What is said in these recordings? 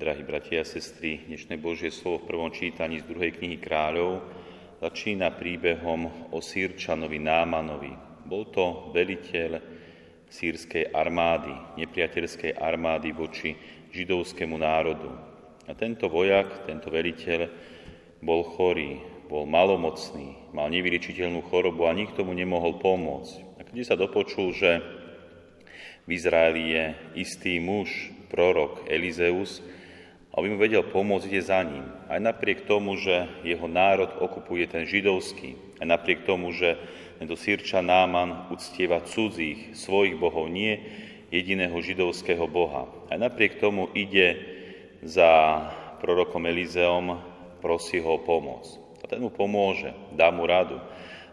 Drahí bratia a sestry, dnešné Božie slovo v prvom čítaní z druhej knihy kráľov začína príbehom o Sýrčanovi Námanovi. Bol to veliteľ sírskej armády, nepriateľskej armády voči židovskému národu. A tento vojak, tento veliteľ bol chorý, bol malomocný, mal nevyličiteľnú chorobu a nikto mu nemohol pomôcť. A keď sa dopočul, že v Izraeli je istý muž, prorok Elizeus, aby mu vedel pomôcť, ide za ním. Aj napriek tomu, že jeho národ okupuje ten židovský, aj napriek tomu, že tento Sýrča Náman uctieva cudzích, svojich bohov, nie jediného židovského boha. Aj napriek tomu ide za prorokom Elizeom, prosí ho o pomoc. A ten mu pomôže, dá mu radu,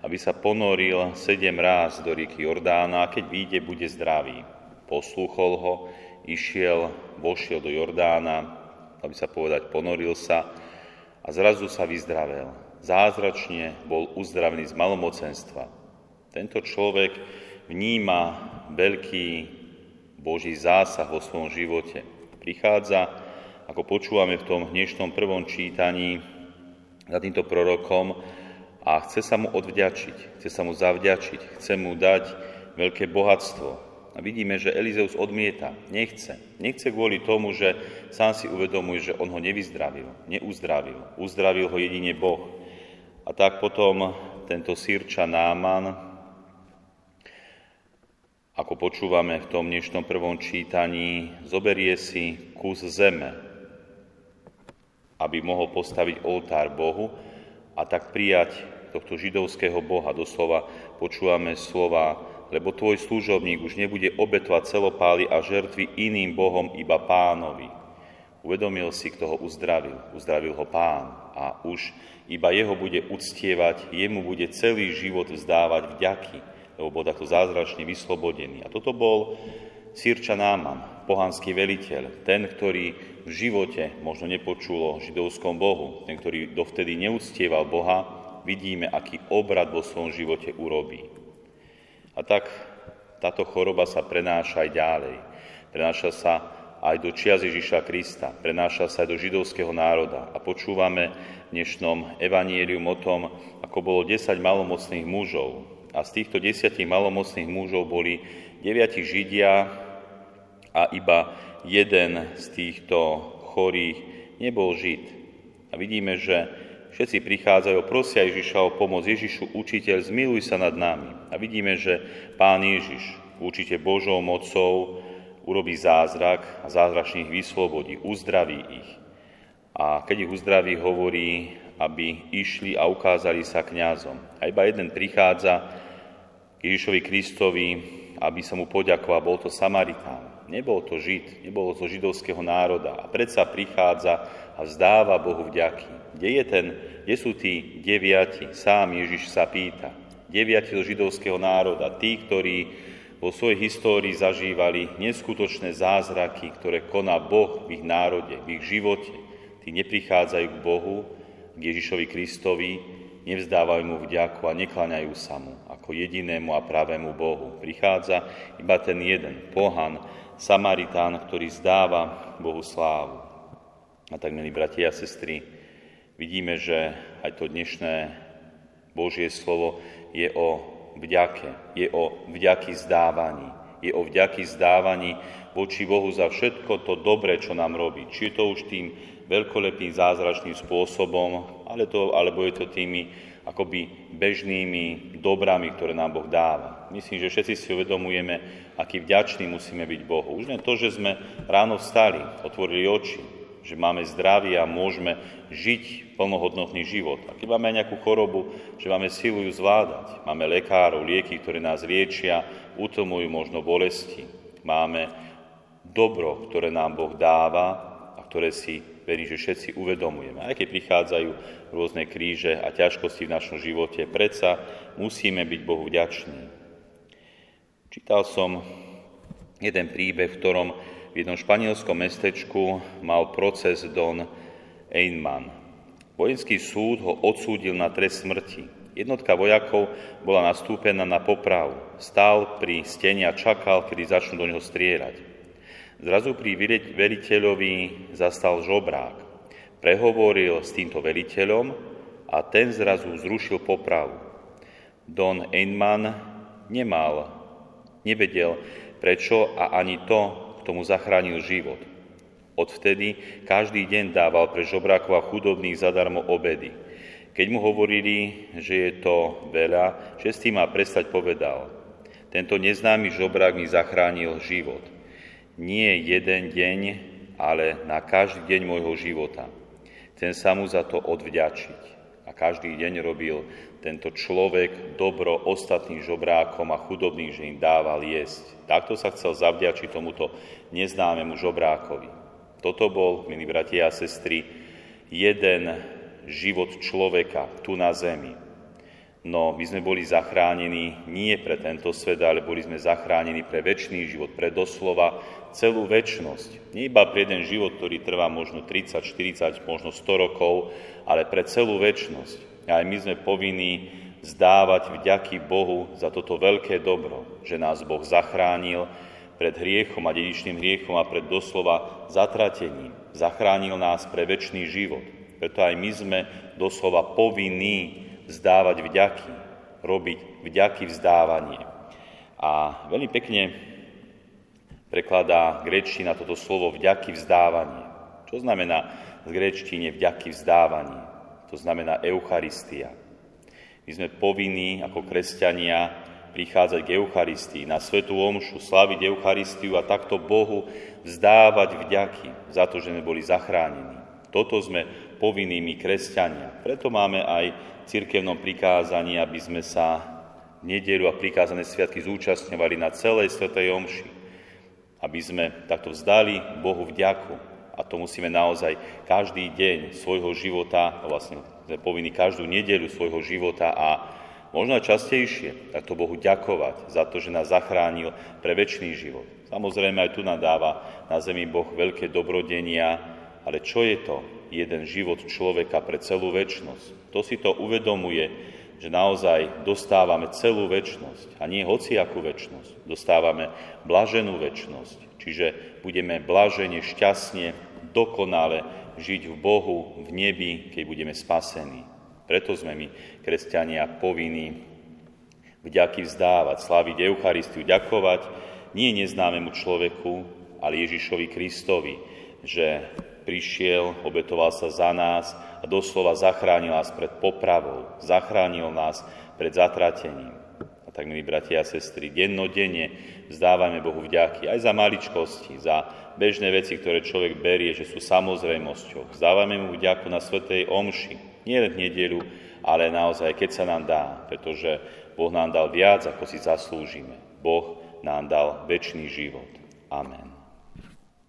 aby sa ponoril sedem ráz do rieky Jordána a keď vyjde, bude zdravý. Poslúchol ho, išiel, vošiel do Jordána, aby sa povedať, ponoril sa a zrazu sa vyzdravel. Zázračne bol uzdravený z malomocenstva. Tento človek vníma veľký Boží zásah vo svojom živote. Prichádza, ako počúvame v tom dnešnom prvom čítaní za týmto prorokom, a chce sa mu odvďačiť, chce sa mu zavďačiť, chce mu dať veľké bohatstvo, a vidíme, že Elizeus odmieta, nechce. Nechce kvôli tomu, že sám si uvedomuje, že on ho nevyzdravil, neuzdravil. Uzdravil ho jedine Boh. A tak potom tento sírča Náman, ako počúvame v tom dnešnom prvom čítaní, zoberie si kus zeme, aby mohol postaviť oltár Bohu a tak prijať tohto židovského Boha. Doslova počúvame slova lebo tvoj služobník už nebude obetovať celopály a žertvy iným Bohom, iba pánovi. Uvedomil si, kto ho uzdravil. Uzdravil ho pán a už iba jeho bude uctievať, jemu bude celý život vzdávať vďaky, lebo bol takto zázračne vyslobodený. A toto bol Sirča Náman, pohanský veliteľ, ten, ktorý v živote možno nepočul o židovskom Bohu, ten, ktorý dovtedy neúctieval Boha, vidíme, aký obrad vo svojom živote urobí. A tak táto choroba sa prenáša aj ďalej. Prenáša sa aj do čias Ježiša Krista, prenáša sa aj do židovského národa. A počúvame v dnešnom evanielium o tom, ako bolo 10 malomocných mužov. A z týchto 10 malomocných mužov boli 9 Židia a iba jeden z týchto chorých nebol Žid. A vidíme, že Všetci prichádzajú, prosia Ježiša o pomoc. Ježišu, učiteľ, zmiluj sa nad nami. A vidíme, že Pán Ježiš, určite Božou mocou, urobí zázrak a zázračne ich vyslobodí, uzdraví ich. A keď ich uzdraví, hovorí, aby išli a ukázali sa kňazom. A iba jeden prichádza k Ježišovi Kristovi, aby sa mu poďakoval. Bol to Samaritán. Nebol to Žid, nebol to židovského národa. A predsa prichádza a vzdáva Bohu vďaky. Kde je ten, kde sú tí deviati? Sám Ježiš sa pýta. Deviati zo židovského národa, tí, ktorí vo svojej histórii zažívali neskutočné zázraky, ktoré koná Boh v ich národe, v ich živote. Tí neprichádzajú k Bohu, k Ježišovi Kristovi, nevzdávajú mu vďaku a nekláňajú sa mu ako jedinému a pravému Bohu. Prichádza iba ten jeden, pohan, Samaritán, ktorý zdáva Bohu slávu. A tak, milí bratia a sestry, vidíme, že aj to dnešné Božie slovo je o vďake, je o vďaky zdávaní. Je o vďaky zdávaní voči Bohu za všetko to dobré, čo nám robí. Či je to už tým veľkolepým zázračným spôsobom, ale to, alebo je to tými akoby bežnými dobrami, ktoré nám Boh dáva. Myslím, že všetci si uvedomujeme, aký vďačný musíme byť Bohu. Už len to, že sme ráno vstali, otvorili oči, že máme zdravie a môžeme žiť plnohodnotný život. A keď máme nejakú chorobu, že máme silu ju zvládať. Máme lekárov, lieky, ktoré nás liečia, utlmujú možno bolesti. Máme dobro, ktoré nám Boh dáva a ktoré si verím, že všetci uvedomujeme. Aj keď prichádzajú rôzne kríže a ťažkosti v našom živote, predsa musíme byť Bohu vďační. Čítal som jeden príbeh, v ktorom v jednom španielskom mestečku mal proces Don Einman. Vojenský súd ho odsúdil na trest smrti. Jednotka vojakov bola nastúpená na popravu. Stál pri steni a čakal, kedy začnú do neho strieľať. Zrazu pri veliteľovi zastal žobrák. Prehovoril s týmto veliteľom a ten zrazu zrušil popravu. Don Einman nemal, nevedel prečo a ani to, kto mu zachránil život. Odvtedy každý deň dával pre žobrákov a chudobných zadarmo obedy. Keď mu hovorili, že je to veľa, že s tým má prestať, povedal. Tento neznámy žobrák mi zachránil život. Nie jeden deň, ale na každý deň môjho života. Chcem sa mu za to odvďačiť. A každý deň robil tento človek dobro ostatným žobrákom a chudobným, že im dával jesť. Takto sa chcel zavďačiť tomuto neznámemu žobrákovi. Toto bol, milí bratia a sestry, jeden život človeka tu na zemi. No my sme boli zachránení nie pre tento svet, ale boli sme zachránení pre väčší život, pre doslova celú väčnosť. Nie iba pre jeden život, ktorý trvá možno 30, 40, možno 100 rokov, ale pre celú väčnosť. A aj my sme povinní zdávať vďaky Bohu za toto veľké dobro, že nás Boh zachránil pred hriechom a dedičným hriechom a pred doslova zatratením. Zachránil nás pre väčší život. Preto aj my sme doslova povinní vzdávať vďaky, robiť vďaky vzdávanie. A veľmi pekne prekladá gréčtina toto slovo vďaky vzdávanie. Čo znamená v gréčtine vďaky vzdávanie? To znamená Eucharistia. My sme povinní ako kresťania prichádzať k Eucharistii, na Svetú Omšu, slaviť Eucharistiu a takto Bohu vzdávať vďaky za to, že sme boli zachránení. Toto sme povinnými kresťania. Preto máme aj v cirkevnom prikázaní, aby sme sa nedelu a prikázané sviatky zúčastňovali na celej Svetej Omši. Aby sme takto vzdali Bohu vďaku. A to musíme naozaj každý deň svojho života, vlastne povinni každú nedeľu svojho života a možno aj častejšie, tak to Bohu ďakovať za to, že nás zachránil pre väčší život. Samozrejme aj tu nám dáva na zemi Boh veľké dobrodenia, ale čo je to? Jeden život človeka pre celú väčnosť. To si to uvedomuje, že naozaj dostávame celú väčnosť a nie hociakú väčnosť. Dostávame blaženú väčnosť, čiže budeme blažene, šťastne, dokonale žiť v Bohu, v nebi, keď budeme spasení. Preto sme my, kresťania, povinní vďaky vzdávať, sláviť Eucharistiu, ďakovať nie neznámemu človeku, ale Ježišovi Kristovi, že prišiel, obetoval sa za nás a doslova zachránil nás pred popravou, zachránil nás pred zatratením. A tak, milí bratia a sestry, dennodenne vzdávajme Bohu vďaky aj za maličkosti, za bežné veci, ktoré človek berie, že sú samozrejmosťou. Vzdávajme mu vďaku na Svetej Omši, nie len v nedelu, ale naozaj, keď sa nám dá, pretože Boh nám dal viac, ako si zaslúžime. Boh nám dal väčší život. Amen.